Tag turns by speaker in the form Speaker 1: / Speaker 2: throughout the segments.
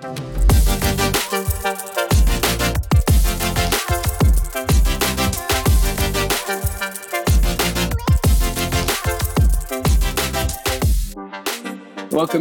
Speaker 1: Welcome,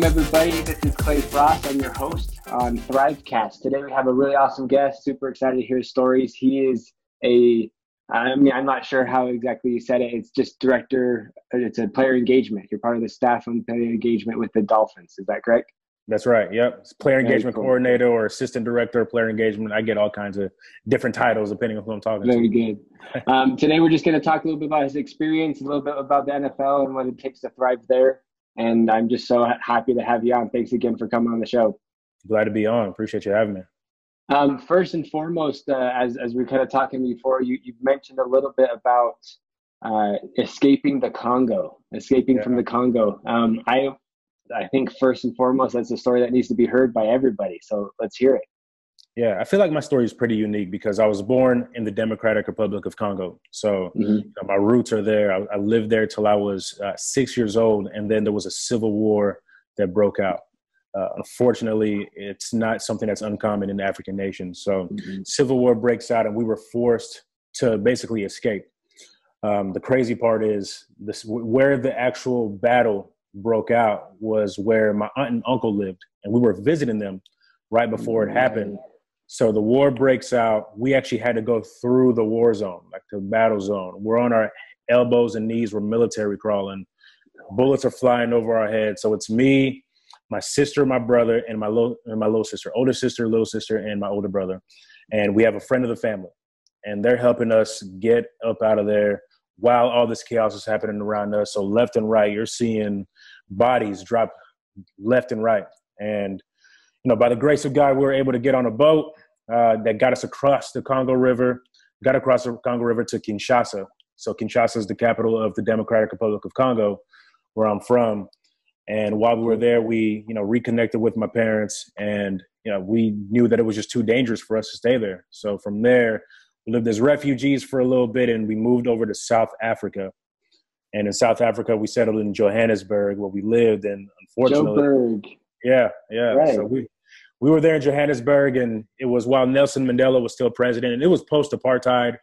Speaker 1: everybody. This is Clay Frost. I'm your host on Thrivecast. Today we have a really awesome guest. Super excited to hear his stories. He is a, I mean, I'm not sure how exactly you said it. It's just director, it's a player engagement. You're part of the staff on player engagement with the Dolphins. Is that correct?
Speaker 2: That's right. Yep. It's player engagement cool. coordinator or assistant director of player engagement. I get all kinds of different titles depending on who I'm talking
Speaker 1: Very
Speaker 2: to.
Speaker 1: Very good. Um, today we're just going to talk a little bit about his experience, a little bit about the NFL and what it takes to thrive there. And I'm just so happy to have you on. Thanks again for coming on the show.
Speaker 2: Glad to be on. Appreciate you having me.
Speaker 1: Um, first and foremost, uh, as as we kind of talking before, you you mentioned a little bit about uh, escaping the Congo, escaping yeah. from the Congo. Um, I I think first and foremost, that's a story that needs to be heard by everybody. So let's hear it.
Speaker 2: Yeah, I feel like my story is pretty unique because I was born in the Democratic Republic of Congo. So mm-hmm. you know, my roots are there. I, I, lived there till I was uh, six years old, and then there was a civil war that broke out. Uh, unfortunately, it's not something that's uncommon in African nations. So mm-hmm. civil war breaks out, and we were forced to basically escape. Um, the crazy part is this: where the actual battle broke out was where my aunt and uncle lived, and we were visiting them right before it happened mm. so the war breaks out. We actually had to go through the war zone, like the battle zone. We're on our elbows and knees. We're military crawling. Bullets are flying over our heads. So it's me, my sister, my brother, and my little and my little sister, older sister, little sister, and my older brother. And we have a friend of the family, and they're helping us get up out of there while all this chaos is happening around us. So left and right, you're seeing bodies drop left and right, and you know, by the grace of God, we were able to get on a boat uh, that got us across the Congo River, got across the Congo River to Kinshasa. So Kinshasa is the capital of the Democratic Republic of Congo, where I'm from. And while we were there, we, you know, reconnected with my parents, and you know, we knew that it was just too dangerous for us to stay there. So from there, we lived as refugees for a little bit, and we moved over to South Africa. And in South Africa, we settled in Johannesburg, where we lived. And unfortunately,
Speaker 1: Joburg.
Speaker 2: Yeah, yeah. Right. So we we were there in Johannesburg, and it was while Nelson Mandela was still president, and it was post apartheid,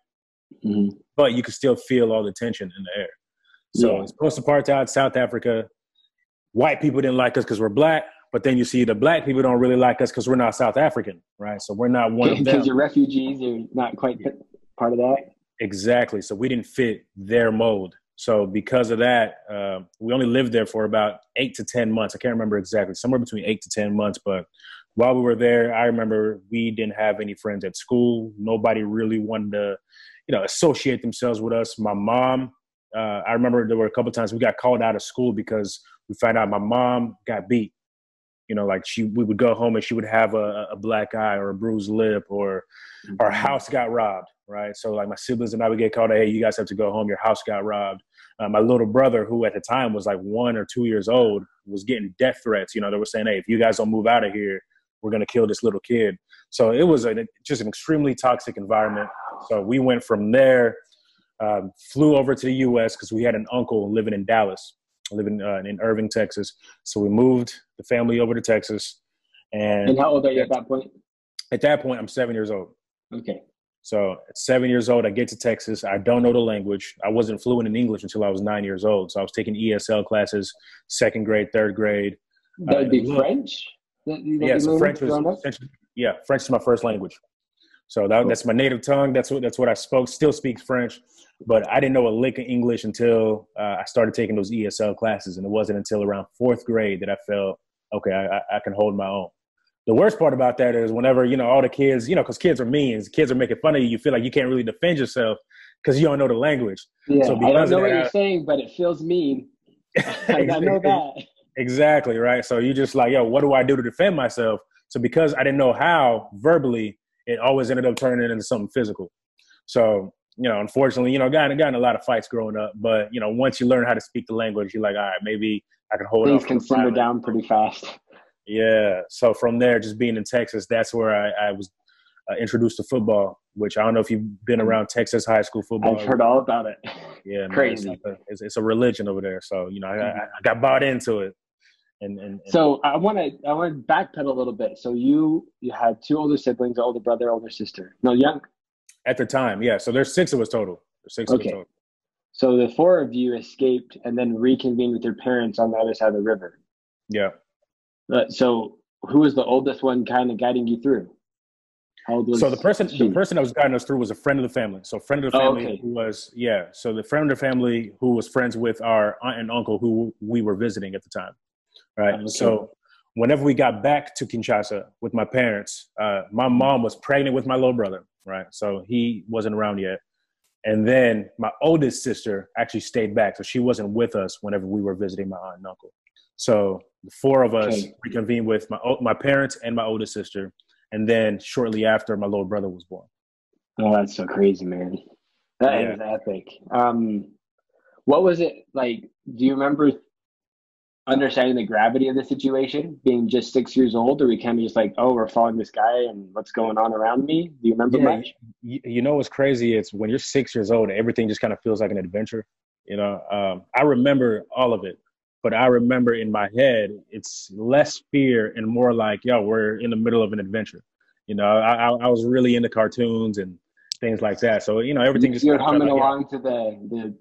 Speaker 2: mm-hmm. but you could still feel all the tension in the air. So yeah. it's post apartheid South Africa. White people didn't like us because we're black, but then you see the black people don't really like us because we're not South African, right? So we're not one of them.
Speaker 1: Because you're refugees, you're not quite part of that.
Speaker 2: Exactly. So we didn't fit their mold. So because of that, uh, we only lived there for about eight to ten months. I can't remember exactly, somewhere between eight to ten months. But while we were there, I remember we didn't have any friends at school. Nobody really wanted to, you know, associate themselves with us. My mom, uh, I remember there were a couple times we got called out of school because we found out my mom got beat. You know, like she, we would go home and she would have a, a black eye or a bruised lip, or mm-hmm. our house got robbed. Right, so like my siblings and I would get called. Hey, you guys have to go home. Your house got robbed. Uh, my little brother, who at the time was like one or two years old, was getting death threats. You know, they were saying, "Hey, if you guys don't move out of here, we're going to kill this little kid. So it was a, just an extremely toxic environment. So we went from there, um, flew over to the U.S. because we had an uncle living in Dallas, living uh, in Irving, Texas. So we moved the family over to Texas. And,
Speaker 1: and how old are you at that point?
Speaker 2: At that point, I'm seven years old.
Speaker 1: Okay.
Speaker 2: So at seven years old, I get to Texas. I don't know the language. I wasn't fluent in English until I was nine years old. So I was taking ESL classes, second grade, third grade.
Speaker 1: That would uh, be French?
Speaker 2: yeah, so French was yeah, French is my first language. So that, that's my native tongue. That's what that's what I spoke. Still speaks French, but I didn't know a lick of English until uh, I started taking those ESL classes, and it wasn't until around fourth grade that I felt okay, I, I can hold my own. The worst part about that is whenever you know all the kids, you know, because kids are mean, kids are making fun of you. You feel like you can't really defend yourself because you don't know the language.
Speaker 1: Yeah, so I don't know what you're saying, but it feels mean. I know that.
Speaker 2: Exactly, right? So you just like, yo, what do I do to defend myself? So because I didn't know how verbally, it always ended up turning into something physical. So, you know, unfortunately, you know, got, got in a lot of fights growing up. But, you know, once you learn how to speak the language, you're like, all right, maybe I can hold
Speaker 1: Things can simmer down pretty fast.
Speaker 2: Yeah. So from there, just being in Texas, that's where I, I was uh, introduced to football, which I don't know if you've been mm. around Texas high school football.
Speaker 1: I've heard all about it.
Speaker 2: Yeah, crazy. Man, it's, like a, it's, it's, a religion over there. So you know, I, I, mm-hmm. I, got bought into it, And, and, and
Speaker 1: so I want to I want to backpedal a little bit. So you you had two older siblings, older brother, older sister. No, young.
Speaker 2: At the time, yeah. So there's six of us total. There's six okay. total.
Speaker 1: So the four of you escaped and then reconvened with your parents on the other side of the river.
Speaker 2: Yeah.
Speaker 1: Uh, so who was the oldest one kind of guiding you through?
Speaker 2: so the person she? the person that was guiding us through was a friend of the family. So friend of the family oh, okay. who was yeah. So the friend of the family who was friends with our aunt and uncle who we were visiting at the time. Right. Okay. So whenever we got back to Kinshasa with my parents, uh, my mom was pregnant with my little brother. Right. So he wasn't around yet. And then my oldest sister actually stayed back, so she wasn't with us whenever we were visiting my aunt and uncle. So the four of us okay. reconvened with my my parents and my oldest sister, and then shortly after, my little brother was born.
Speaker 1: Oh, that's so crazy, man! That yeah. is epic. Um, what was it like? Do you remember understanding the gravity of the situation, being just six years old, or we kind of just like, oh, we're following this guy and what's going on around me? Do you remember yeah, much?
Speaker 2: You, you know what's crazy? It's when you're six years old, everything just kind of feels like an adventure. You know, um, I remember all of it, but I remember in my head, it's less fear and more like, yo, we're in the middle of an adventure. You know, I, I was really into cartoons and things like that. So you know, everything just
Speaker 1: you're humming along like, to the the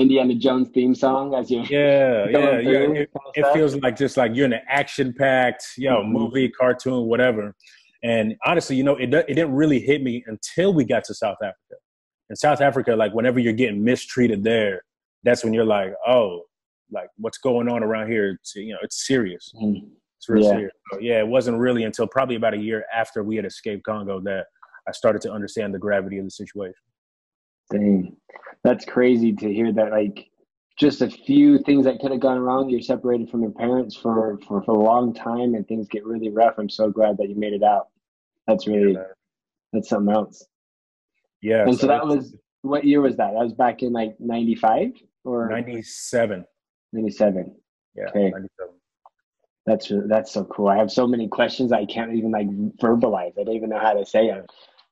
Speaker 1: Indiana Jones theme song as you
Speaker 2: yeah yeah yeah it, it feels like just like you're in an action packed you know mm-hmm. movie cartoon whatever and honestly you know it it didn't really hit me until we got to South Africa in South Africa like whenever you're getting mistreated there that's when you're like oh like what's going on around here it's, you know it's serious mm-hmm. it's real yeah. serious so, yeah it wasn't really until probably about a year after we had escaped Congo that I started to understand the gravity of the situation
Speaker 1: Dang, that's crazy to hear that. Like, just a few things that could have gone wrong. You're separated from your parents for, for, for a long time, and things get really rough. I'm so glad that you made it out. That's really yeah, that's something else.
Speaker 2: Yeah.
Speaker 1: And so, so that was what year was that? That was back in like '95 or
Speaker 2: '97.
Speaker 1: '97.
Speaker 2: Yeah. Okay. 97.
Speaker 1: That's that's so cool. I have so many questions I can't even like verbalize. I don't even know how to say them.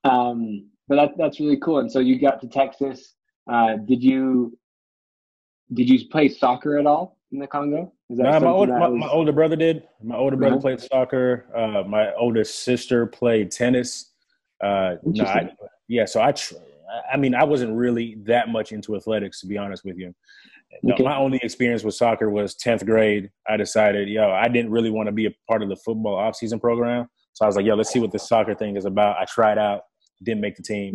Speaker 1: Um, but that, that's really cool. And so you got to Texas. Uh, did you did you play soccer at all in the Congo?
Speaker 2: Nah, my, old, my, was... my, older brother did. My older brother uh-huh. played soccer. Uh, my oldest sister played tennis. Uh, nah, yeah, so I, tr- I mean, I wasn't really that much into athletics, to be honest with you. No, my only experience with soccer was 10th grade. I decided, yo, I didn't really want to be a part of the football off-season program. So I was like, yo, let's see what this soccer thing is about. I tried out didn't make the team,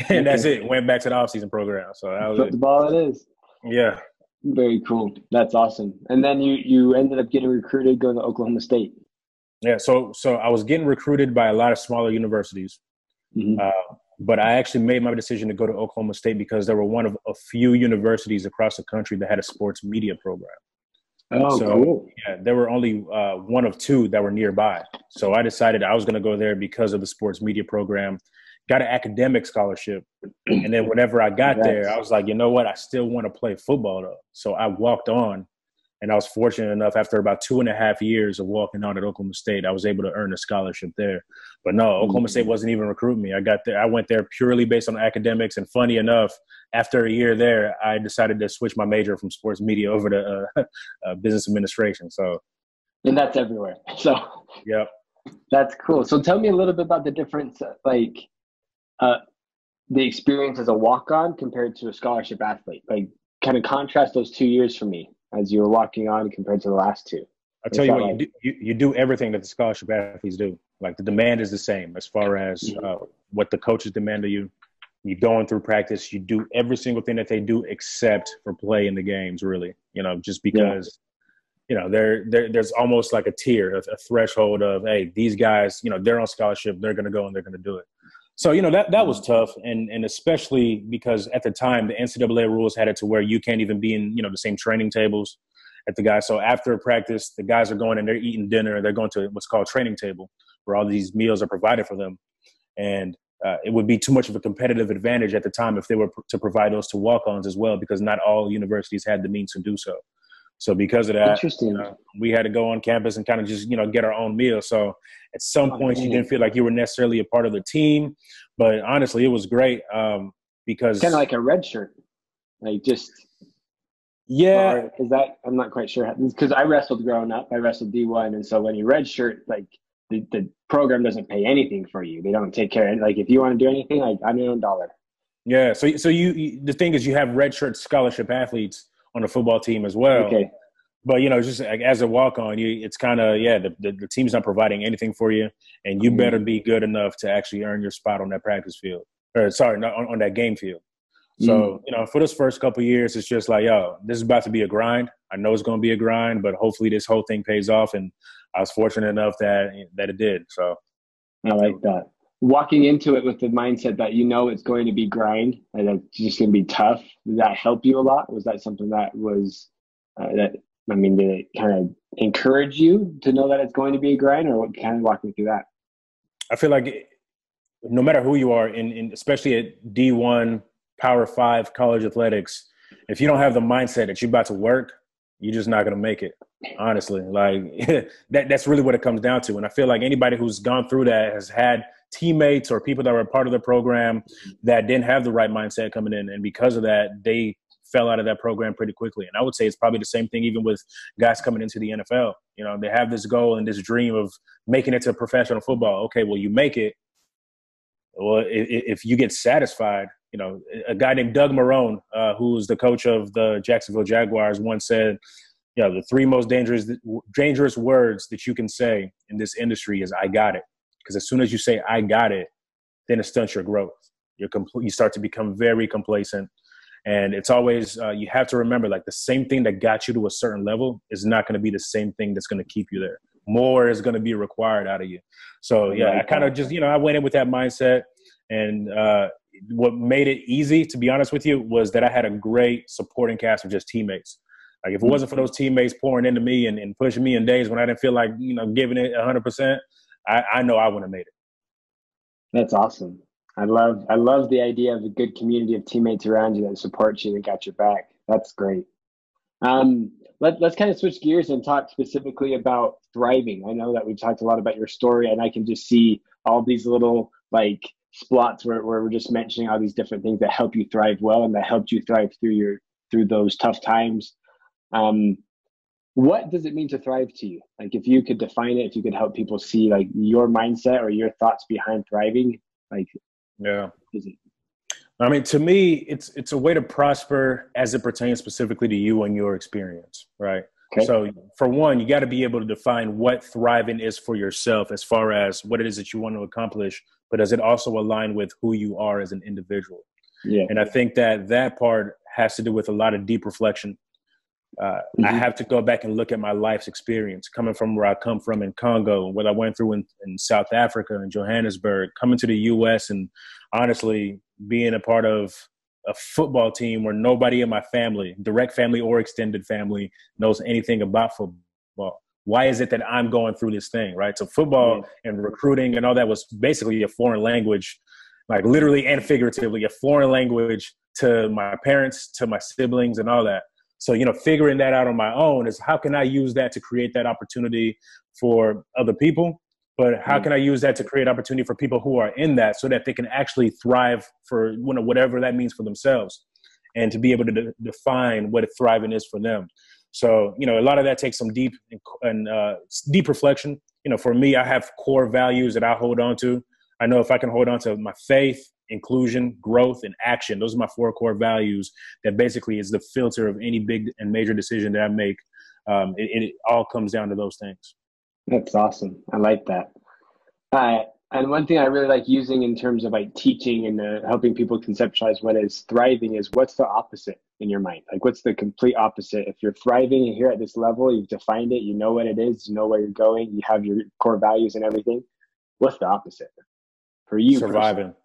Speaker 2: mm-hmm. and that's it. Went back to the offseason program. So that was
Speaker 1: the ball. It is.
Speaker 2: Yeah.
Speaker 1: Very cool. That's awesome. And then you you ended up getting recruited going to Oklahoma State.
Speaker 2: Yeah. So so I was getting recruited by a lot of smaller universities, mm-hmm. uh, but I actually made my decision to go to Oklahoma State because they were one of a few universities across the country that had a sports media program.
Speaker 1: Oh,
Speaker 2: so,
Speaker 1: cool.
Speaker 2: Yeah, there were only uh, one of two that were nearby. So I decided I was going to go there because of the sports media program got an academic scholarship. And then whenever I got yes. there, I was like, you know what? I still want to play football though. So I walked on and I was fortunate enough after about two and a half years of walking on at Oklahoma State, I was able to earn a scholarship there. But no, Oklahoma State wasn't even recruiting me. I got there, I went there purely based on academics. And funny enough, after a year there, I decided to switch my major from sports media over to uh, uh, business administration. So,
Speaker 1: and that's everywhere. So,
Speaker 2: yep.
Speaker 1: That's cool. So tell me a little bit about the difference, like uh, the experience as a walk on compared to a scholarship athlete? Like, kind of contrast those two years for me as you're walking on compared to the last two.
Speaker 2: I'll tell you what, like? you, do, you, you do everything that the scholarship athletes do. Like, the demand is the same as far as mm-hmm. uh, what the coaches demand of you. You're going through practice, you do every single thing that they do except for play in the games, really. You know, just because. Yeah you know, there, there's almost like a tier, a, a, threshold of, hey, these guys, you know, they're on scholarship, they're going to go and they're going to do it. So you know that that was tough, and and especially because at the time the NCAA rules had it to where you can't even be in you know the same training tables at the guys. So after practice, the guys are going and they're eating dinner. And they're going to what's called training table, where all these meals are provided for them, and uh, it would be too much of a competitive advantage at the time if they were to provide those to walk-ons as well, because not all universities had the means to do so. So because of that, you know, we had to go on campus and kind of just you know get our own meal. So at some oh, points, you didn't feel like you were necessarily a part of the team, but honestly, it was great um, because
Speaker 1: kind of like a red shirt, like just
Speaker 2: Yeah,
Speaker 1: is that I'm not quite sure because I wrestled growing up. I wrestled D1, and so when you redshirt, like the, the program doesn't pay anything for you. They don't take care. of Like if you want to do anything, like I'm your own dollar.
Speaker 2: Yeah. So so you, you the thing is you have redshirt scholarship athletes on the football team as well.
Speaker 1: Okay.
Speaker 2: But you know, just as a walk on, you it's kind of yeah. The, the, the team's not providing anything for you, and you mm-hmm. better be good enough to actually earn your spot on that practice field, or sorry, not on, on that game field. So mm. you know, for this first couple years, it's just like, yo, this is about to be a grind. I know it's going to be a grind, but hopefully this whole thing pays off. And I was fortunate enough that that it did. So
Speaker 1: I like that. Walking into it with the mindset that you know it's going to be grind and it's just going to be tough. Did that help you a lot? Was that something that was uh, that I mean, did it kind of encourage you to know that it's going to be a grind, or what kind of walk me through that?
Speaker 2: I feel like no matter who you are, in, in especially at D one, Power Five college athletics, if you don't have the mindset that you're about to work, you're just not going to make it. Honestly, like that, that's really what it comes down to. And I feel like anybody who's gone through that has had teammates or people that were part of the program that didn't have the right mindset coming in, and because of that, they fell out of that program pretty quickly. And I would say it's probably the same thing even with guys coming into the NFL. You know, they have this goal and this dream of making it to professional football. Okay, well, you make it. Well, if you get satisfied, you know, a guy named Doug Marrone, uh, who's the coach of the Jacksonville Jaguars, once said, "You know, the three most dangerous dangerous words that you can say in this industry is I got it." Because as soon as you say I got it, then it stunts your growth. You're compl- you start to become very complacent. And it's always uh, you have to remember like the same thing that got you to a certain level is not going to be the same thing that's going to keep you there. More is going to be required out of you. So yeah i kind of just you know i went in with that mindset. And uh, what made it easy to be honest with you was that i had a great supporting cast of just teammates. Like if it wasn't for those teammates pouring into me and, and pushing me in days when i didn't feel like you know giving it 100% i, I know i wouldn't have made it
Speaker 1: that's awesome I love I love the idea of a good community of teammates around you that support you and got your back. That's great. Um, let, let's kind of switch gears and talk specifically about thriving. I know that we've talked a lot about your story, and I can just see all these little like spots where, where we're just mentioning all these different things that help you thrive well and that helped you thrive through your through those tough times. Um, what does it mean to thrive to you? Like if you could define it, if you could help people see like your mindset or your thoughts behind thriving, like
Speaker 2: yeah. I mean, to me, it's it's a way to prosper as it pertains specifically to you and your experience, right? Okay. So, for one, you got to be able to define what thriving is for yourself, as far as what it is that you want to accomplish. But does it also align with who you are as an individual? Yeah. And I think that that part has to do with a lot of deep reflection uh, mm-hmm. I have to go back and look at my life's experience, coming from where I come from in Congo, what I went through in, in South Africa and Johannesburg, coming to the U.S. and honestly being a part of a football team where nobody in my family, direct family or extended family, knows anything about football. Why is it that I'm going through this thing, right? So football mm-hmm. and recruiting and all that was basically a foreign language, like literally and figuratively, a foreign language to my parents, to my siblings, and all that. So, you know, figuring that out on my own is how can I use that to create that opportunity for other people? But how mm. can I use that to create opportunity for people who are in that so that they can actually thrive for you know, whatever that means for themselves and to be able to de- define what thriving is for them. So, you know, a lot of that takes some deep and uh, deep reflection. You know, for me, I have core values that I hold on to. I know if I can hold on to my faith, inclusion, growth, and action. Those are my four core values that basically is the filter of any big and major decision that I make. Um, it, it, all comes down to those things.
Speaker 1: That's awesome. I like that. Uh, and one thing I really like using in terms of like teaching and uh, helping people conceptualize what is thriving is what's the opposite in your mind? Like, what's the complete opposite? If you're thriving and here at this level, you've defined it, you know what it is, you know where you're going, you have your core values and everything. What's the opposite for you?
Speaker 2: Surviving. Personally?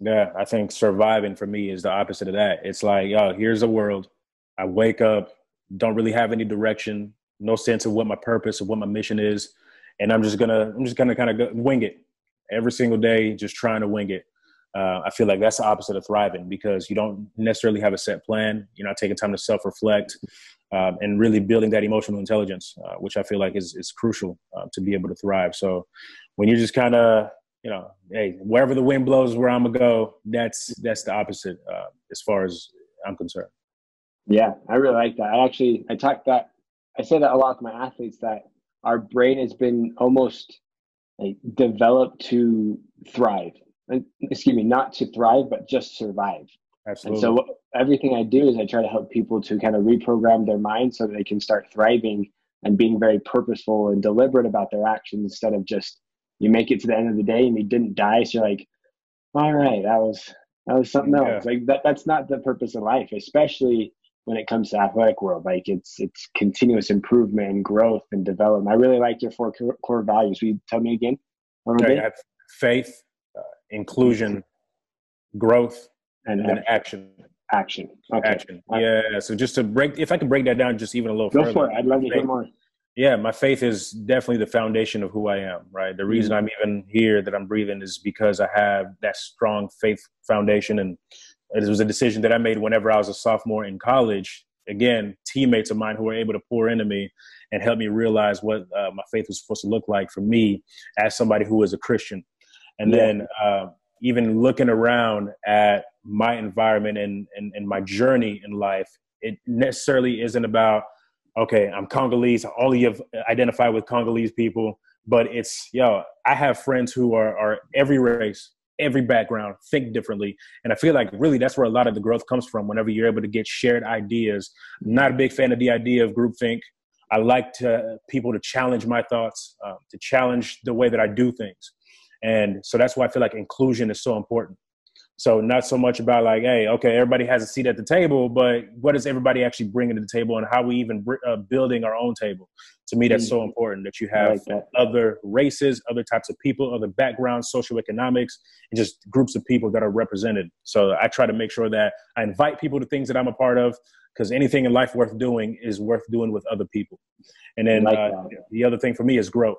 Speaker 2: Yeah, I think surviving for me is the opposite of that. It's like, yo, here's a world. I wake up, don't really have any direction, no sense of what my purpose or what my mission is, and I'm just gonna, I'm just gonna kind of wing it every single day, just trying to wing it. Uh, I feel like that's the opposite of thriving because you don't necessarily have a set plan. You're not taking time to self-reflect um, and really building that emotional intelligence, uh, which I feel like is is crucial uh, to be able to thrive. So when you're just kind of you know, hey, wherever the wind blows, where I'm gonna go. That's that's the opposite uh, as far as I'm concerned.
Speaker 1: Yeah, I really like that. I actually I talk that I say that a lot to my athletes that our brain has been almost like developed to thrive. Excuse me, not to thrive, but just survive.
Speaker 2: Absolutely.
Speaker 1: And so everything I do is I try to help people to kind of reprogram their mind so that they can start thriving and being very purposeful and deliberate about their actions instead of just you make it to the end of the day and you didn't die. So you're like, all right, that was that was something else. Like that that's not the purpose of life, especially when it comes to athletic world. Like it's it's continuous improvement and growth and development. I really like your four core values. Will you tell me again?
Speaker 2: Yeah, faith, uh, inclusion, growth, and, and action.
Speaker 1: Action. Okay.
Speaker 2: Action. Yeah. So just to break, if I could break that down just even a little
Speaker 1: Go
Speaker 2: further.
Speaker 1: for it. I'd love to hear more.
Speaker 2: Yeah, my faith is definitely the foundation of who I am, right? The reason mm-hmm. I'm even here that I'm breathing is because I have that strong faith foundation. And it was a decision that I made whenever I was a sophomore in college. Again, teammates of mine who were able to pour into me and help me realize what uh, my faith was supposed to look like for me as somebody who was a Christian. And yeah. then uh, even looking around at my environment and, and, and my journey in life, it necessarily isn't about, okay, I'm Congolese, all of you have identified with Congolese people, but it's, yo, I have friends who are, are every race, every background, think differently. And I feel like really that's where a lot of the growth comes from whenever you're able to get shared ideas. I'm not a big fan of the idea of groupthink. I like to people to challenge my thoughts, uh, to challenge the way that I do things. And so that's why I feel like inclusion is so important. So not so much about like, hey, okay, everybody has a seat at the table, but what is everybody actually bringing to the table, and how we even uh, building our own table? To me, that's so mm. important that you have like that. other races, other types of people, other backgrounds, socioeconomics, and just groups of people that are represented. So I try to make sure that I invite people to things that I'm a part of, because anything in life worth doing is worth doing with other people. And then like uh, the other thing for me is growth,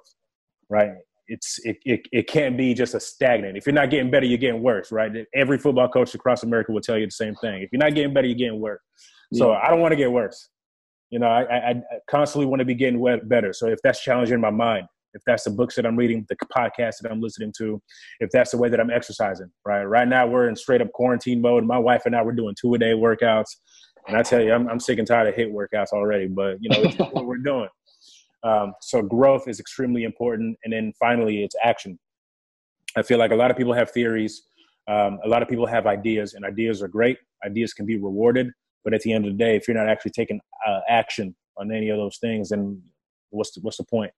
Speaker 2: right? It's it, it, it can't be just a stagnant. If you're not getting better, you're getting worse, right? Every football coach across America will tell you the same thing. If you're not getting better, you're getting worse. So yeah. I don't want to get worse. You know, I, I, I constantly want to be getting better. So if that's challenging my mind, if that's the books that I'm reading, the podcasts that I'm listening to, if that's the way that I'm exercising, right? Right now we're in straight up quarantine mode. My wife and I we're doing two a day workouts, and I tell you, I'm, I'm sick and tired of HIIT workouts already. But you know, it's what we're doing. Um, so growth is extremely important. And then finally, it's action. I feel like a lot of people have theories. Um, a lot of people have ideas, and ideas are great. Ideas can be rewarded, but at the end of the day, if you're not actually taking uh, action on any of those things, then what's the, what's the point?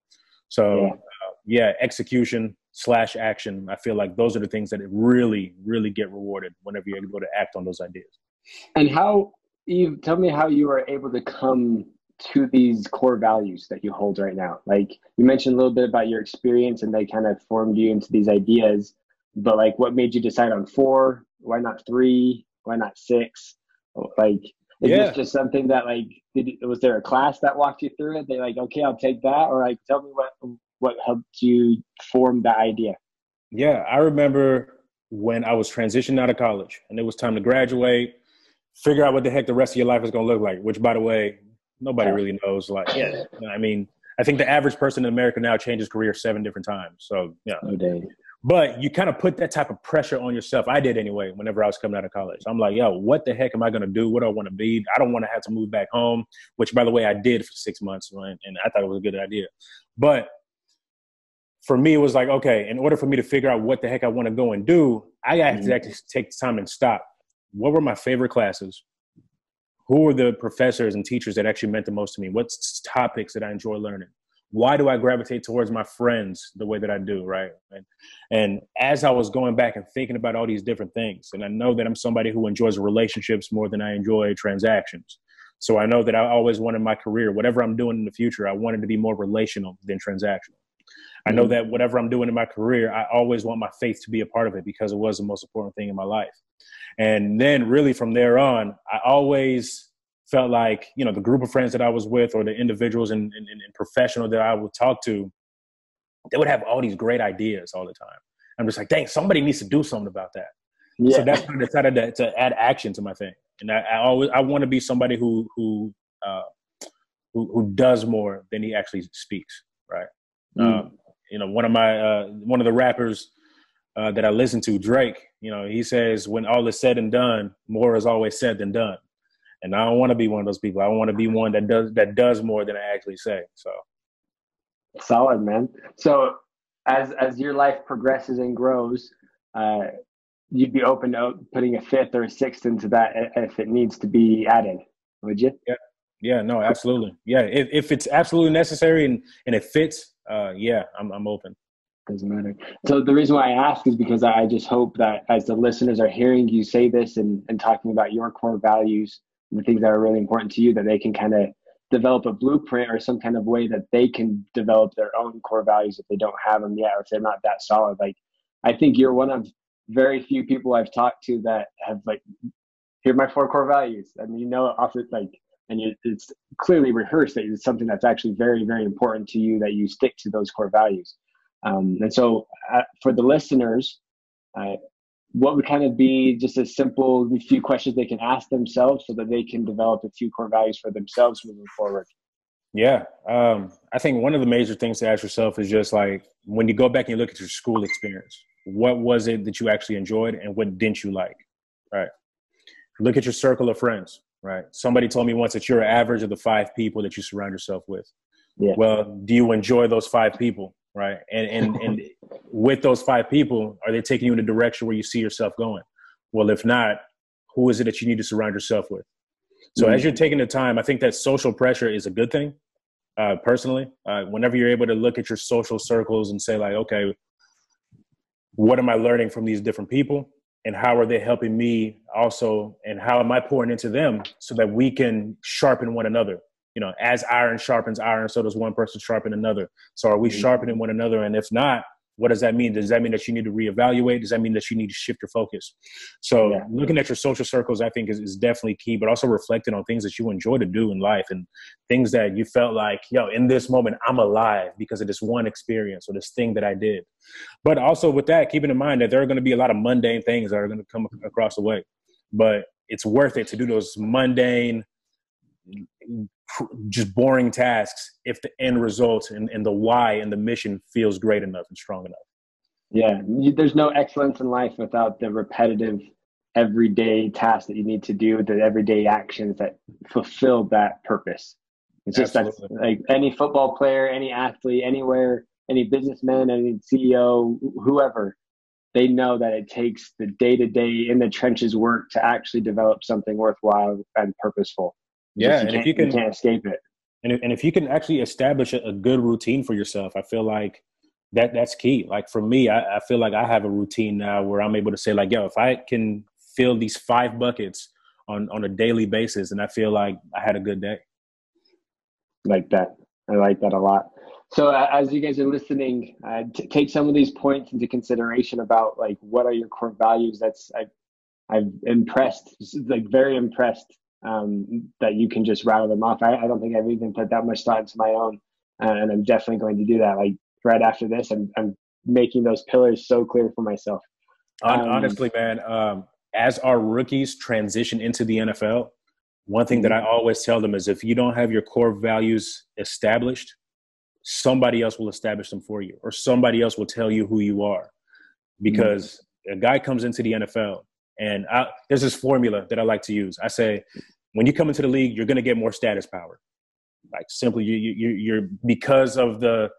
Speaker 2: So, yeah. Uh, yeah, execution slash action. I feel like those are the things that really, really get rewarded whenever you're able to act on those ideas.
Speaker 1: And how, Eve, tell me how you were able to come to these core values that you hold right now? Like you mentioned a little bit about your experience and they kind of formed you into these ideas, but like what made you decide on four? Why not three? Why not six? Like, is yeah. this just something that like, did, was there a class that walked you through it? They like, okay, I'll take that. Or like, tell me what, what helped you form that idea?
Speaker 2: Yeah. I remember when I was transitioning out of college and it was time to graduate, figure out what the heck the rest of your life is going to look like, which by the way, nobody really knows. Like, yeah, I mean, I think the average person in America now changes career seven different times. So, yeah. But you kind of put that type of pressure on yourself. I did anyway, whenever I was coming out of college. I'm like, yo, what the heck am I going to do? What do I want to be? I don't want to have to move back home, which, by the way, I did for six months, right? and I thought it was a good idea. But for me, it was like, okay, in order for me to figure out what the heck I want to go and do, I got mm-hmm. to actually take time and stop. What were my favorite classes? Who were the professors and teachers that actually meant the most to me? What topics that I enjoy learning? Why do I gravitate towards my friends the way that I do, right? And, and as I was going back and thinking about all these different things, and I know that I'm somebody who enjoys relationships more than I enjoy transactions. So I know that I always wanted my career, whatever I'm doing in the future, I wanted to be more relational than transactional. I know mm-hmm. that whatever I'm doing in my career, I always want my faith to be a part of it because it was the most important thing in my life. And then really from there on, I always felt like, you know, the group of friends that I was with or the individuals and, and, and professional that I would talk to, they would have all these great ideas all the time. I'm just like, dang, somebody needs to do something about that. Yeah. So that's when I decided to, to, add action to my thing. And I, I always, I want to be somebody who, who, uh, who, who does more than he actually speaks. Right. Mm. Um, you know, one of my, uh, one of the rappers, uh, that I listen to, Drake, you know, he says, when all is said and done, more is always said than done. and I don't want to be one of those people. I want to be one that does that does more than I actually say. So
Speaker 1: solid, man. So as as your life progresses and grows, uh, you'd be open to putting a fifth or a sixth into that if it needs to be added, would you?
Speaker 2: Yeah, yeah, no, absolutely. Yeah, if, if it's absolutely necessary and and it fits, uh, yeah, I'm I'm open.
Speaker 1: Doesn't matter. So the reason why I ask is because I just hope that as the listeners are hearing you say this and, and talking about your core values, and the things that are really important to you, that they can kind of develop a blueprint or some kind of way that they can develop their own core values if they don't have them yet or if they're not that solid. Like I think you're one of very few people I've talked to that have like here are my four core values. I mean, you know, off it like, and you, it's clearly rehearsed that it's something that's actually very, very important to you that you stick to those core values. Um, and so, uh, for the listeners, uh, what would kind of be just a simple few questions they can ask themselves so that they can develop a few core values for themselves moving forward?
Speaker 2: Yeah, um, I think one of the major things to ask yourself is just like when you go back and you look at your school experience, what was it that you actually enjoyed and what didn't you like? Right. Look at your circle of friends. Right. Somebody told me once that you're an average of the five people that you surround yourself with. Yeah. Well, do you enjoy those five people? Right. And and and with those five people, are they taking you in a direction where you see yourself going? Well, if not, who is it that you need to surround yourself with? So mm-hmm. as you're taking the time, I think that social pressure is a good thing. Uh, personally, uh, whenever you're able to look at your social circles and say like, okay, what am I learning from these different people? And how are they helping me also? And how am I pouring into them so that we can sharpen one another? You know, as iron sharpens iron, so does one person sharpen another. So are we mm-hmm. sharpening one another? And if not, what does that mean? Does that mean that you need to reevaluate? Does that mean that you need to shift your focus? So yeah. looking at your social circles, I think is, is definitely key, but also reflecting on things that you enjoy to do in life and things that you felt like, yo, in this moment, I'm alive because of this one experience or this thing that I did. But also with that, keeping in mind that there are going to be a lot of mundane things that are going to come across the way, but it's worth it to do those mundane, just boring tasks if the end result and, and the why and the mission feels great enough and strong enough.
Speaker 1: Yeah, there's no excellence in life without the repetitive, everyday tasks that you need to do, the everyday actions that fulfill that purpose. It's just that, like any football player, any athlete, anywhere, any businessman, any CEO, whoever, they know that it takes the day to day in the trenches work to actually develop something worthwhile and purposeful.
Speaker 2: Yeah, and if you can,
Speaker 1: you can't escape it.
Speaker 2: And if, and if you can actually establish a, a, good routine for yourself, I feel like that that's key. Like for me, I, I feel like I have a routine now where I'm able to say like, yo, if I can fill these five buckets on on a daily basis, and I feel like I had a good day.
Speaker 1: Like that, I like that a lot. So uh, as you guys are listening, uh, t- take some of these points into consideration about like what are your core values. That's I, I'm impressed, like very impressed um, that you can just rattle them off. I, I, don't think I've even put that much thought into my own, uh, and I'm definitely going to do that. Like right after this, I'm, I'm making those pillars so clear for myself.
Speaker 2: Um, Honestly, man, um, as our rookies transition into the NFL, one thing that mm-hmm. I always tell them is if you don't have your core values established, somebody else will establish them for you, or somebody else will tell you who you are. Because mm-hmm. a guy comes into the NFL and I, there's this formula that I like to use. I say, when you come into the league, you're going to get more status power. Like simply, you, you, you're because of the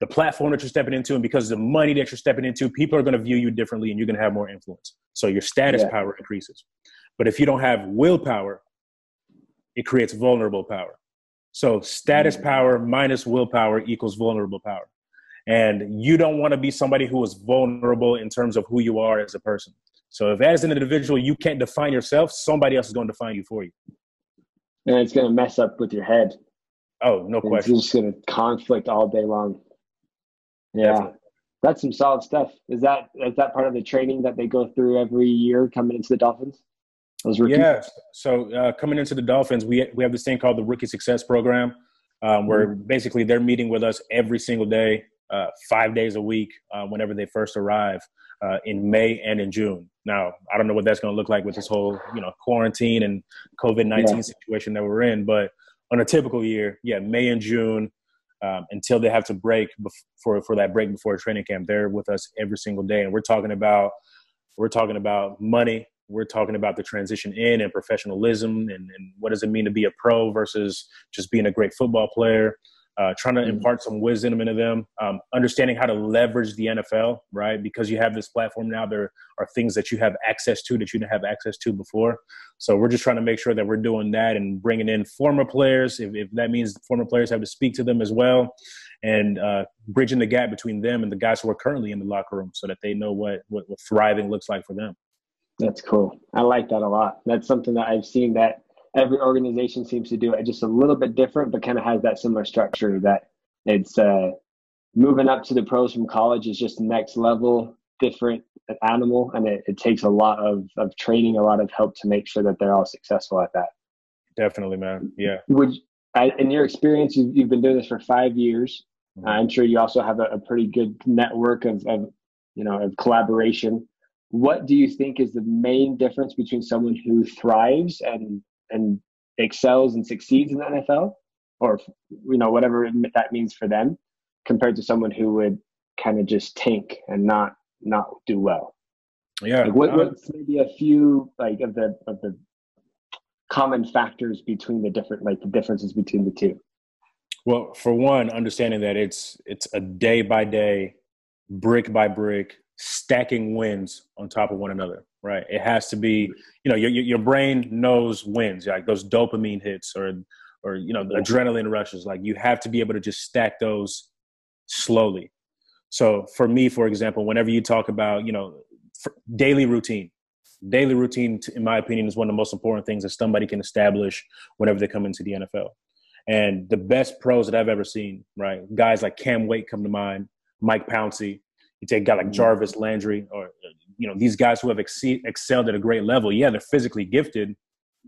Speaker 2: the platform that you're stepping into, and because of the money that you're stepping into, people are going to view you differently, and you're going to have more influence. So your status yeah. power increases. But if you don't have willpower, it creates vulnerable power. So status mm-hmm. power minus willpower equals vulnerable power. And you don't want to be somebody who is vulnerable in terms of who you are as a person. So if as an individual you can't define yourself, somebody else is going to define you for you.
Speaker 1: And it's going to mess up with your head.
Speaker 2: Oh, no question.
Speaker 1: It's just going to conflict all day long. Yeah. Definitely. That's some solid stuff. Is that is that part of the training that they go through every year coming into the Dolphins?
Speaker 2: Those rookies? Yeah. So uh, coming into the Dolphins, we we have this thing called the Rookie Success Program, um, where mm-hmm. basically they're meeting with us every single day, uh, five days a week, uh, whenever they first arrive uh, in May and in June. Now, I don't know what that's going to look like with this whole, you know, quarantine and COVID nineteen yeah. situation that we're in, but on a typical year, yeah, May and June, um, until they have to break for for that break before training camp, they're with us every single day, and we're talking about we're talking about money, we're talking about the transition in and professionalism and, and what does it mean to be a pro versus just being a great football player uh, trying to mm-hmm. impart some wisdom into them, um, understanding how to leverage the NFL, right? Because you have this platform now, there are things that you have access to that you didn't have access to before. So we're just trying to make sure that we're doing that and bringing in former players, if, if that means former players have to speak to them as well, and uh, bridging the gap between them and the guys who are currently in the locker room so that they know what, what, what thriving looks like for them.
Speaker 1: That's cool. I like that a lot. That's something that I've seen that every organization seems to do it just a little bit different, but kind of has that similar structure that it's uh, moving up to the pros from college is just next level, different animal, and it, it takes a lot of, of training, a lot of help to make sure that they're all successful at that.
Speaker 2: Definitely, man. Yeah.
Speaker 1: Would I, in your experience, you've, you've been doing this for five years. Mm-hmm. I'm sure you also have a, a pretty good network of, of, you know, of collaboration. What do you think is the main difference between someone who thrives and and excels and succeeds in the NFL, or you know whatever that means for them, compared to someone who would kind of just tank and not not do well.
Speaker 2: Yeah.
Speaker 1: Like what, what's maybe a few like of the of the common factors between the different like the differences between the two?
Speaker 2: Well, for one, understanding that it's it's a day by day, brick by brick, stacking wins on top of one another right? It has to be, you know, your your brain knows wins, like those dopamine hits or or you know the adrenaline rushes. Like you have to be able to just stack those slowly. So for me, for example, whenever you talk about you know daily routine, daily routine, in my opinion, is one of the most important things that somebody can establish whenever they come into the NFL. And the best pros that I've ever seen, right? Guys like Cam Wake come to mind, Mike Pouncey. You take a guy like mm-hmm. Jarvis Landry, or you know these guys who have excelled at a great level. Yeah they're physically gifted.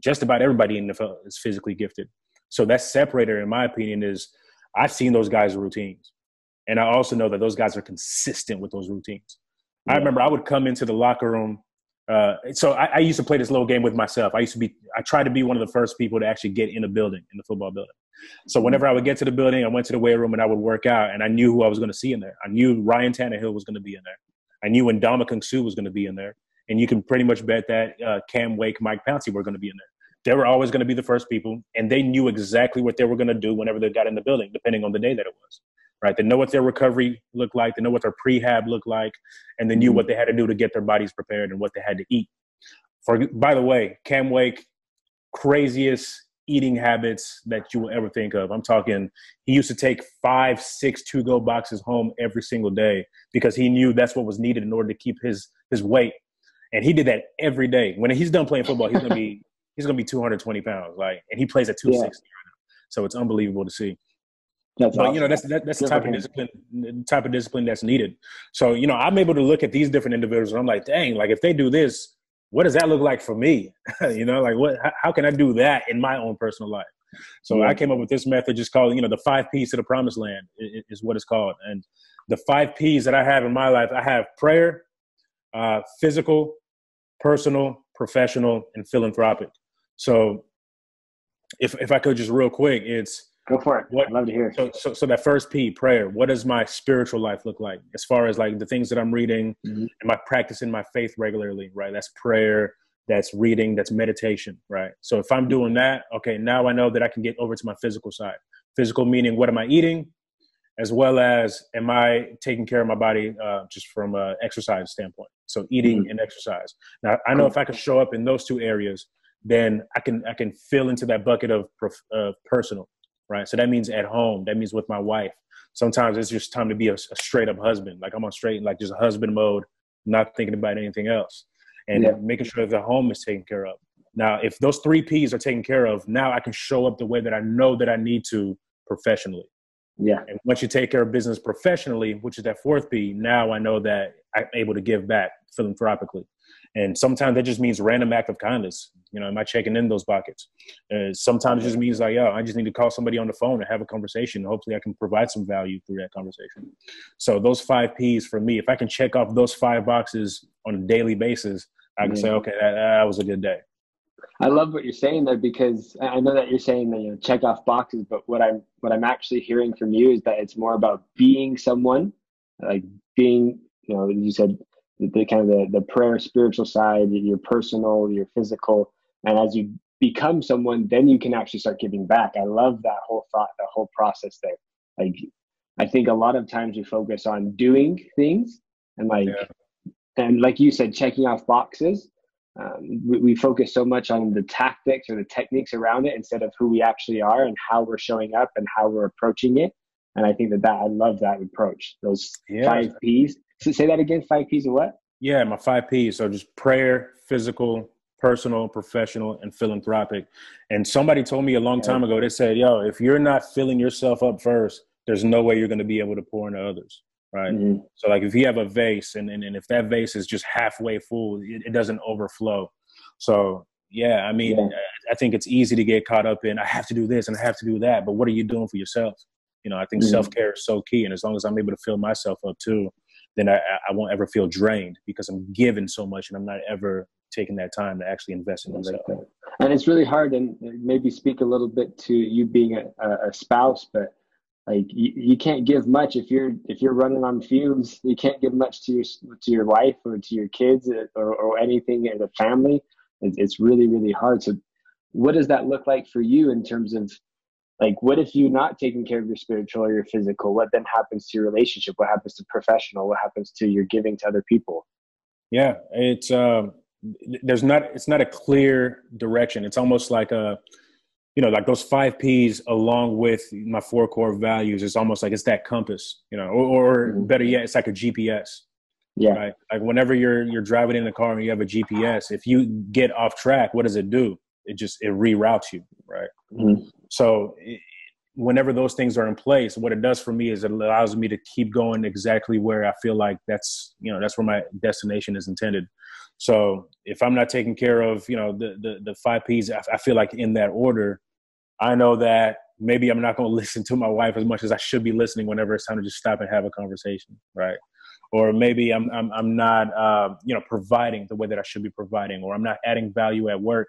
Speaker 2: Just about everybody in the NFL is physically gifted. So that separator in my opinion is i've seen those guys routines. And i also know that those guys are consistent with those routines. Yeah. i remember i would come into the locker room uh, so I, I, used to play this little game with myself. I used to be, I tried to be one of the first people to actually get in a building, in the football building. So whenever I would get to the building, I went to the weight room and I would work out, and I knew who I was going to see in there. I knew Ryan Tannehill was going to be in there. I knew when Ndamukong Suh was going to be in there, and you can pretty much bet that uh, Cam Wake, Mike Pouncey were going to be in there. They were always going to be the first people, and they knew exactly what they were going to do whenever they got in the building, depending on the day that it was. Right? They know what their recovery looked like. They know what their prehab looked like, and they knew mm-hmm. what they had to do to get their bodies prepared and what they had to eat. For by the way, Cam Wake, craziest eating habits that you will ever think of. I'm talking, he used to take five, six to go boxes home every single day because he knew that's what was needed in order to keep his his weight. And he did that every day. When he's done playing football, he's gonna be he's gonna be 220 pounds. Like, and he plays at 260 yeah. So it's unbelievable to see. That's but awesome. you know that's that, that's the type of discipline type of discipline that's needed. So you know I'm able to look at these different individuals and I'm like, dang, like if they do this, what does that look like for me? you know, like what, how can I do that in my own personal life? So yeah. I came up with this method just called, you know, the five P's to the promised land is, what it's called. And the five P's that I have in my life, I have prayer, uh, physical, personal, professional, and philanthropic. So if, if I could just real quick, it's
Speaker 1: Go for it. What, I'd love to hear.
Speaker 2: So, so, so that first P, prayer. What does my spiritual life look like as far as like the things that I'm reading? Mm-hmm. Am I practicing my faith regularly? Right. That's prayer. That's reading. That's meditation. Right. So if I'm doing that, okay, now I know that I can get over to my physical side. Physical meaning, what am I eating, as well as am I taking care of my body uh, just from an exercise standpoint. So eating mm-hmm. and exercise. Now I know if I can show up in those two areas, then I can I can fill into that bucket of, of personal right? So that means at home. That means with my wife. Sometimes it's just time to be a, a straight up husband. Like I'm on straight, like just husband mode, not thinking about anything else, and yeah. making sure that the home is taken care of. Now, if those three P's are taken care of, now I can show up the way that I know that I need to professionally.
Speaker 1: Yeah.
Speaker 2: And once you take care of business professionally, which is that fourth P, now I know that I'm able to give back philanthropically. And sometimes that just means random act of kindness. You know, am I checking in those buckets? Uh, sometimes it just means like, yo, I just need to call somebody on the phone and have a conversation. Hopefully, I can provide some value through that conversation. So those five P's for me, if I can check off those five boxes on a daily basis, I can say, okay, that, that was a good day.
Speaker 1: I love what you're saying there because I know that you're saying that you know check off boxes, but what I'm what I'm actually hearing from you is that it's more about being someone, like being you know you said the, kind of the, the prayer spiritual side, your personal, your physical. And as you become someone, then you can actually start giving back. I love that whole thought, that whole process there. Like, I think a lot of times we focus on doing things and like, yeah. and like you said, checking off boxes. Um, we, we, focus so much on the tactics or the techniques around it instead of who we actually are and how we're showing up and how we're approaching it. And I think that that I love that approach. Those yeah. five P's. So say that again. Five P's of what?
Speaker 2: Yeah, my five P's. So just prayer, physical, personal, professional, and philanthropic. And somebody told me a long time ago, they said, yo, if you're not filling yourself up first, there's no way you're going to be able to pour into others. Right. Mm-hmm. So, like, if you have a vase and, and, and if that vase is just halfway full, it, it doesn't overflow. So, yeah, I mean, yeah. I think it's easy to get caught up in, I have to do this and I have to do that. But what are you doing for yourself? You know, I think mm-hmm. self care is so key. And as long as I'm able to fill myself up too, then I, I won't ever feel drained because I'm given so much and I'm not ever taking that time to actually invest in myself.
Speaker 1: and it's really hard, and maybe speak a little bit to you being a, a spouse, but like you, you can't give much if you're if you're running on fumes. You can't give much to your to your wife or to your kids or, or anything in the family. It's, it's really really hard. So, what does that look like for you in terms of like what if you're not taking care of your spiritual or your physical? What then happens to your relationship? What happens to professional? What happens to your giving to other people?
Speaker 2: Yeah it's um there's not it's not a clear direction. It's almost like a you know like those five p's along with my four core values it's almost like it's that compass you know or, or mm-hmm. better yet it's like a gps yeah. right? like whenever you're you're driving in the car and you have a gps if you get off track what does it do? It just it reroutes you right? Mm-hmm. So whenever those things are in place what it does for me is it allows me to keep going exactly where i feel like that's you know that's where my destination is intended. So if i'm not taking care of you know the the, the five p's I, feel like in that order. I know that maybe i'm not going to listen to my wife as much as i should be listening whenever it's time to just stop and have a conversation right? Or maybe i'm i'm, I'm not uh, you know providing the way that i should be providing or i'm not adding value at work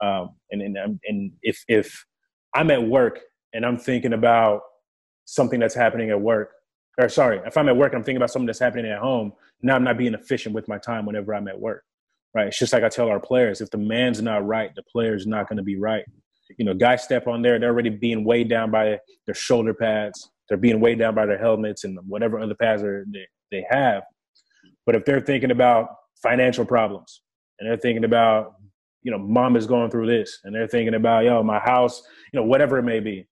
Speaker 2: um, and and and if if I'm at work and I'm thinking about something that's happening at work, or sorry, if I'm at work, I'm thinking about something that's happening at home. Now I'm not being efficient with my time whenever I'm at work. Right? It's just like I tell our players: if the man's not right, the player's not going to be right. You know, guys step on there, they're already being weighed down by their shoulder pads. They're being weighed down by their helmets and whatever other pads are, they, they have. But if they're thinking about financial problems and they're thinking about you know, mom is going through this and they're thinking about, yo, my house, you know, whatever it may be.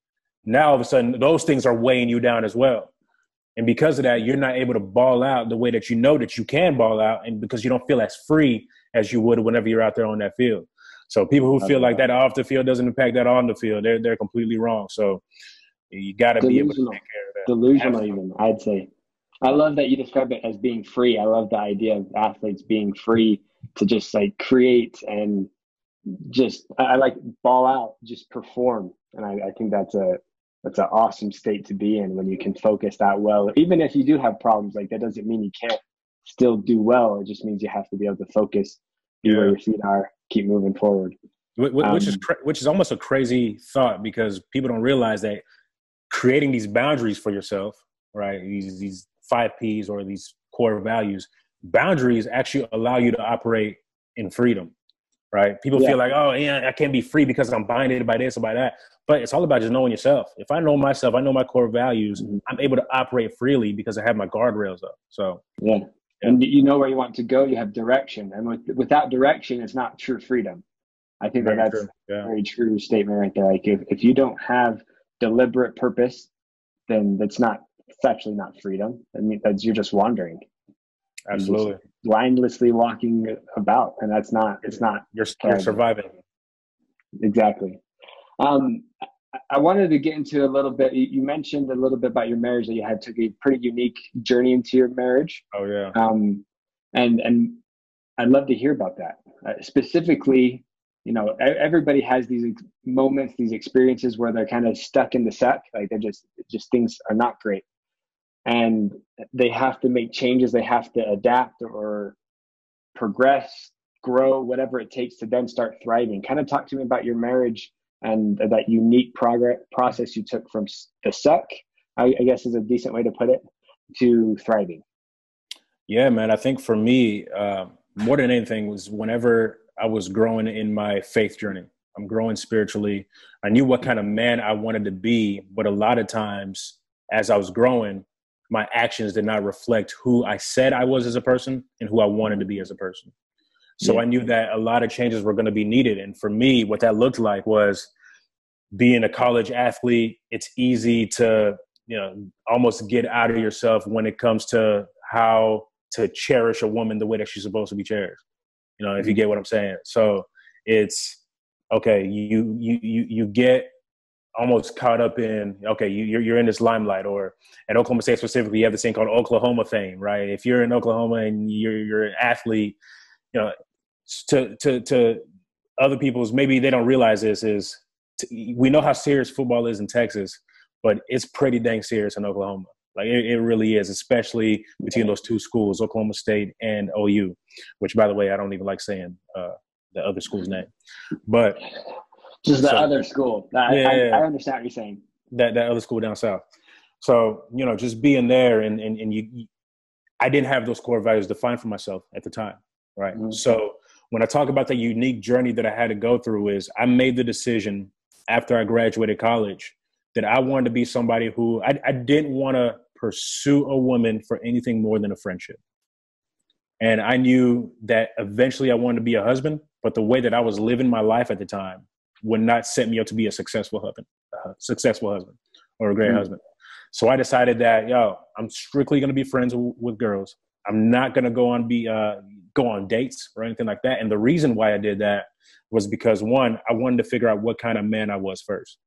Speaker 2: Now all of a sudden those things are weighing you down as well. And because of that, you're not able to ball out the way that you know that you can ball out and because you don't feel as free as you would whenever you're out there on that field. So people who feel like that off the field doesn't impact that on the field, they're they're completely wrong. So you got to be able to take care of that.
Speaker 1: Delusional, even I'd say. I love that you describe it as being free. I love the idea of athletes being free to just like create and just I, like ball out, just perform, and I, I think that's a that's an awesome state to be in when you can focus that well. Even if you do have problems, like that doesn't mean you can't still do well. It just means you have to be able to focus, be yeah. where your feet are, keep moving forward.
Speaker 2: Which, um, is which is almost a crazy thought because people don't realize that creating these boundaries for yourself, right? These these five P's or these core values, boundaries actually allow you to operate in freedom right? People yeah. feel like, oh, yeah, I can't be free because I'm binded by this or by that. But it's all about just knowing yourself. If I know myself, I know my core values, mm-hmm. I'm able to operate freely because I have my guardrails up. So,
Speaker 1: yeah. yeah. And you know where you want to go, you have direction. And with, without direction, it's not true freedom. I think that that's yeah. a very true statement right there. Like if, if you don't have deliberate purpose, then that's not, it's actually not freedom. I mean, that's, you're just wandering.
Speaker 2: Absolutely.
Speaker 1: Blindlessly walking about, and that's not. It's not.
Speaker 2: You're, you're surviving.
Speaker 1: Exactly. Um, I wanted to get into a little bit. You mentioned a little bit about your marriage that you had took a pretty unique journey into your marriage.
Speaker 2: Oh yeah.
Speaker 1: Um, and and I'd love to hear about that. Uh, specifically, you know, everybody has these moments, these experiences where they're kind of stuck in the suck, like they're just just things are not great and they have to make changes they have to adapt or progress grow whatever it takes to then start thriving kind of talk to me about your marriage and that unique progress process you took from the suck I, I guess is a decent way to put it to thriving
Speaker 2: Yeah, man. I think for me, uh, more than anything, was whenever I was growing in my faith journey. I'm growing spiritually. I knew what kind of man I wanted to be, but a lot of times, as I was growing, my actions did not reflect who I said I was as a person and who I wanted to be as a person. So yeah. I knew that a lot of changes were going to be needed. And for me, what that looked like was being a college athlete. It's easy to, you know, almost get out of yourself when it comes to how to cherish a woman the way that she's supposed to be cherished. You know, if you mm-hmm. get what I'm saying. So it's okay. You you you you get almost caught up in okay you, you're, you're in this limelight or at oklahoma state specifically you have this thing called oklahoma fame right if you're in oklahoma and you're, you're an athlete you know to to to other people's maybe they don't realize this is we know how serious football is in Texas, but it's pretty dang serious in Oklahoma. Like it, it, really is, especially between those two schools, Oklahoma State and OU, which by the way, I don't even like saying uh, the other school's name, but
Speaker 1: just the so, other school. I, yeah, I, I, understand what you're saying.
Speaker 2: That that other school down south. So you know, just being there and and, and you, I didn't have those core values defined for myself at the time, right? Mm-hmm. So when I talk about the unique journey that I had to go through is I made the decision after I graduated college that I wanted to be somebody who I, I didn't want to pursue a woman for anything more than a friendship. And I knew that eventually I wanted to be a husband, but the way that I was living my life at the time would not set me up to be a successful husband, uh, successful husband or a great mm-hmm. husband. So I decided that, yo, I'm strictly going to be friends w- with girls. I'm not going to go on be uh, go on dates or anything like that. And the reason why I did that was because one, I wanted to figure out what kind of man I was first.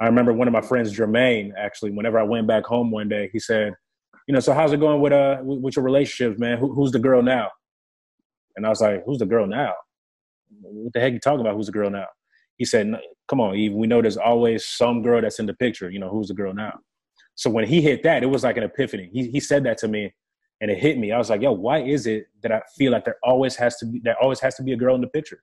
Speaker 2: I remember one of my friends, Jermaine, actually, whenever I went back home one day, he said, "You know, so how's it going with uh with your relationships, man? Who, who's the girl now?" And I was like, "Who's the girl now? What the heck you talking about? Who's the girl now?" He said, "Come on, Eve. We know there's always some girl that's in the picture. You know, who's the girl now?" So when he hit that, it was like an epiphany. He he said that to me, and it hit me. I was like, "Yo, why is it that I feel like there always has to be there always has to be a girl in the picture?"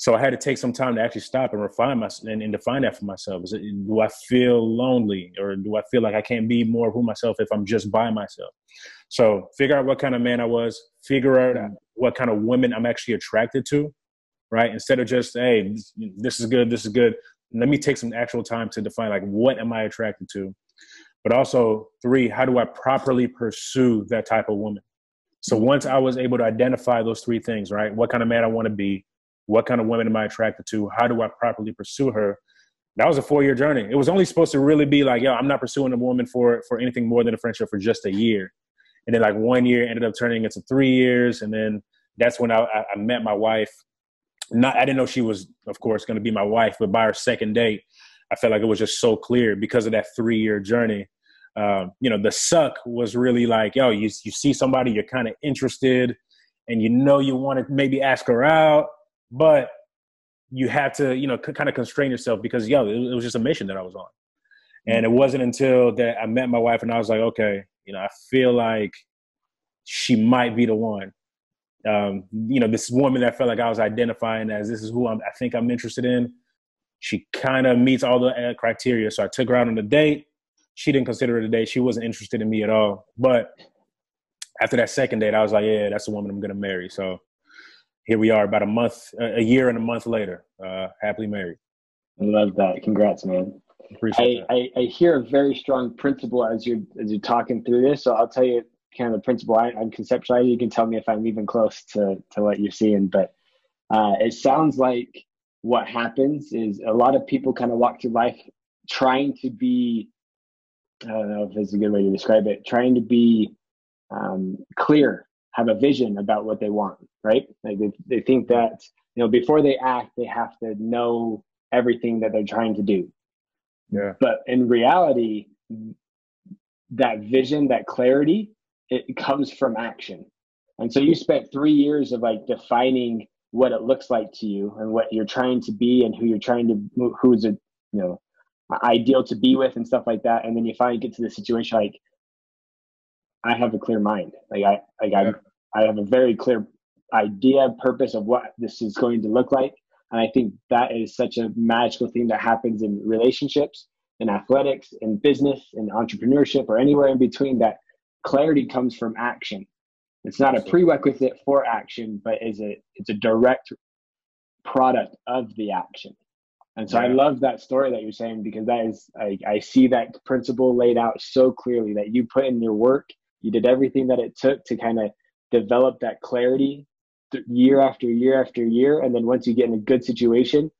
Speaker 2: so I had to take some time to actually stop and refine my and, and define that for myself. Is it, do I feel lonely, or do I feel like I can't be more of who myself if I'm just by myself? So figure out what kind of man I was. Figure out mm. what kind of women I'm actually attracted to. Right, instead of just hey, this is good, this is good. Let me take some actual time to define like what am I attracted to, but also three, how do I properly pursue that type of woman? So once I was able to identify those three things, right, what kind of man I want to be, what kind of women am I attracted to? How do I properly pursue her? That was a four year journey. It was only supposed to really be like, yo, I'm not pursuing a woman for for anything more than a friendship for just a year. And then like one year ended up turning into three years, and then that's when I, I met my wife. Not I didn't know she was, of course, going to be my wife, but by our second date, I felt like it was just so clear because of that three year journey. Um, you know, the suck was really like, yo, you you see somebody, you're kind of interested, and you know you want to maybe ask her out, but you have to you know c- kind of constrain yourself because yo it, it was just a mission that i was on and it wasn't until that i met my wife and i was like okay you know i feel like she might be the one um, you know this woman that felt like i was identifying as this is who I'm, i think i'm interested in she kind of meets all the uh, criteria so i took her out on a date she didn't consider it a date she wasn't interested in me at all but after that second date i was like yeah that's the woman i'm gonna marry so here we are about a month, a year and a month later, uh, happily married.
Speaker 1: I love that. Congrats, man. Appreciate I, I, I, hear a very strong principle as you're as you're talking through this. So I'll tell you kind of the principle I, am conceptualizing. You can tell me if I'm even close to to what you're seeing. But uh, it sounds like what happens is a lot of people kind of walk through life trying to be. I don't know if it's a good way to describe it. Trying to be um, clear have a vision about what they want, right? Like they, they think that, you know, before they act, they have to know everything that they're trying to do.
Speaker 2: Yeah.
Speaker 1: But in reality, that vision, that clarity, it comes from action. And so you spent three years of like defining what it looks like to you and what you're trying to be and who you're trying to, who's a, you know, ideal to be with and stuff like that. And then you finally get to the situation like, I have a clear mind. Like I, like yeah. I, I have a very clear idea, purpose of what this is going to look like. And I think that is such a magical thing that happens in relationships, in athletics, in business, in entrepreneurship, or anywhere in between. That clarity comes from action. It's not a prerequisite for action, but is a it's a direct product of the action. And so yeah. I love that story that you're saying because that is I, I see that principle laid out so clearly that you put in your work, you did everything that it took to kind of develop that clarity year after year after year, and then once you get in a good situation,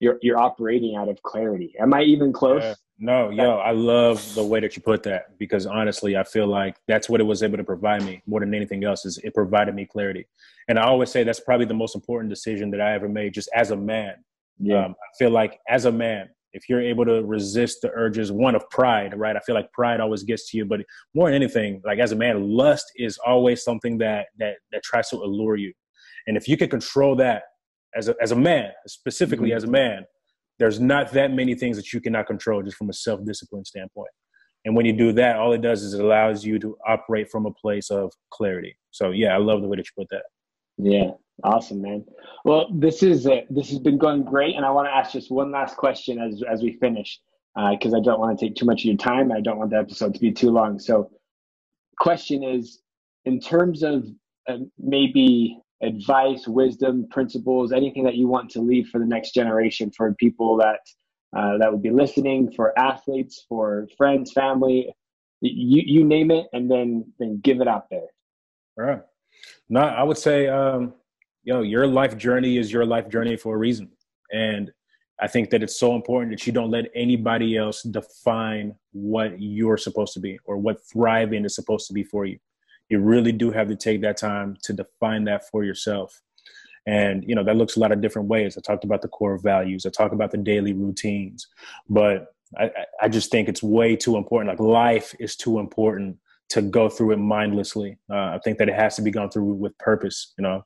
Speaker 1: you're you're operating out of clarity. Am I even close? Yeah.
Speaker 2: No, yo, I love the way that you put that because honestly, I feel like that's what it was able to provide me more than anything else. Is it provided me clarity, and I always say that's probably the most important decision that I ever made, just as a man. Yeah. Um, I feel like as a man, if you're able to resist the urges, one of pride, right? I feel like pride always gets to you, but more than anything, like as a man, lust is always something that that that tries to allure you, and if you can control that as a as a man, specifically mm-hmm. as a man there's not that many things that you cannot control just from a self-discipline standpoint. And when you do that all it does is it allows you to operate from a place of clarity. So yeah i love the way that you put that.
Speaker 1: Yeah. Awesome man. Well this is uh, this has been going great and i want to ask just one last question as as we finish because uh, i don't want to take too much of your time i don't want the episode to be too long. So question is in terms of uh, maybe advice, wisdom, principles, anything that you want to leave for the next generation for people that uh, that would be listening, for athletes, for friends, family, you you name it, and then then give it out there.
Speaker 2: All right. No, I would say, um, you know, your life journey is your life journey for a reason, and I think that it's so important that you don't let anybody else define what you're supposed to be or what thriving is supposed to be for you you really do have to take that time to define that for yourself. And you know that looks a lot of different ways. I talked about the core values. I talk about the daily routines. But i, I just think it's way too important. Like life is too important to go through it mindlessly. Uh, i think that it has to be gone through with purpose you know?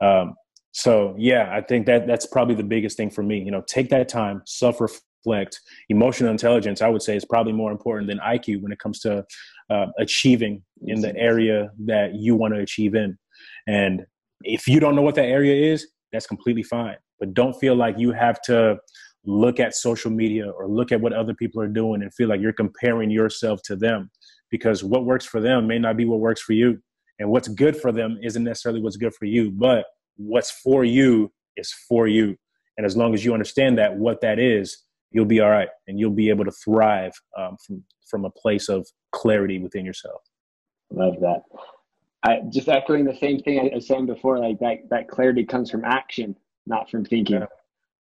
Speaker 2: Um, so yeah i think that that's probably the biggest thing for me. You know take that time self reflect emotional intelligence i would say is probably more important than iq when it comes to uh, achieving in the area that you want to achieve in. And if you don't know what that area is, that's completely fine. But don't feel like you have to look at social media or look at what other people are doing and feel like you're comparing yourself to them because what works for them may not be what works for you. And what's good for them isn't necessarily what's good for you, but what's for you is for you. And as long as you understand that, what that is, you'll be all right and you'll be able to thrive um, from, from a place of clarity within yourself.
Speaker 1: Love that. I just echoing the same thing I was saying before, like that that clarity comes from action, not from thinking. Yeah.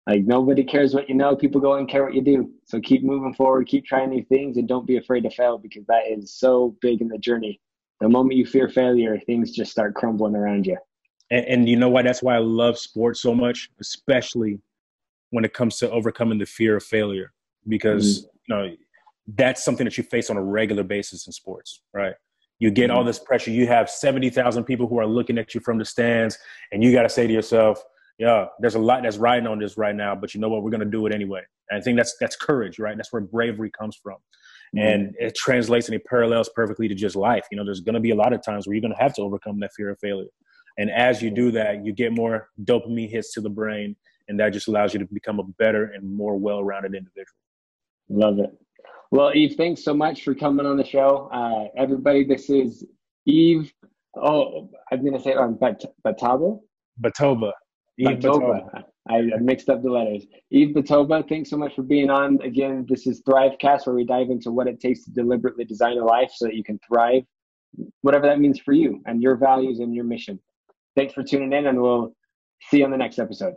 Speaker 1: Like nobody cares what you know, people go and care what you do. So keep moving forward, keep trying new things and don't be afraid to fail because that is so big in the journey. The moment you fear failure, things just start crumbling around you.
Speaker 2: And, and you know why? That's why I love sports so much, especially when it comes to overcoming the fear of failure. Because mm-hmm. you know that's something that you face on a regular basis in sports, right? You get all mm-hmm. this pressure. You have 70,000 people who are looking at you from the stands, and you got to say to yourself, yeah, there's a lot that's riding on this right now, but you know what? We're going to do it anyway. And I think that's that's courage, right? That's where bravery comes from. Mm-hmm. And it translates and it parallels perfectly to just life. You know, there's going to be a lot of times where you're going to have to overcome that fear of failure. And as you do that, you get more dopamine hits to the brain, and that just allows you to become a better and more well rounded individual.
Speaker 1: Love it. Well, eve thanks so much for coming on the show. Uh, everybody, this is eve Oh, I'm going to say it on Bat- Bataba.
Speaker 2: Batoba.
Speaker 1: Batoba. Batoba. I mixed up the letters. Eve Batoba, thanks so much for being on. Again, this is Thrivecast, where we dive into what it takes to deliberately design a life so that you can thrive, whatever that means for you and your values and your mission. Thanks for tuning in, and we'll see you on the next episode.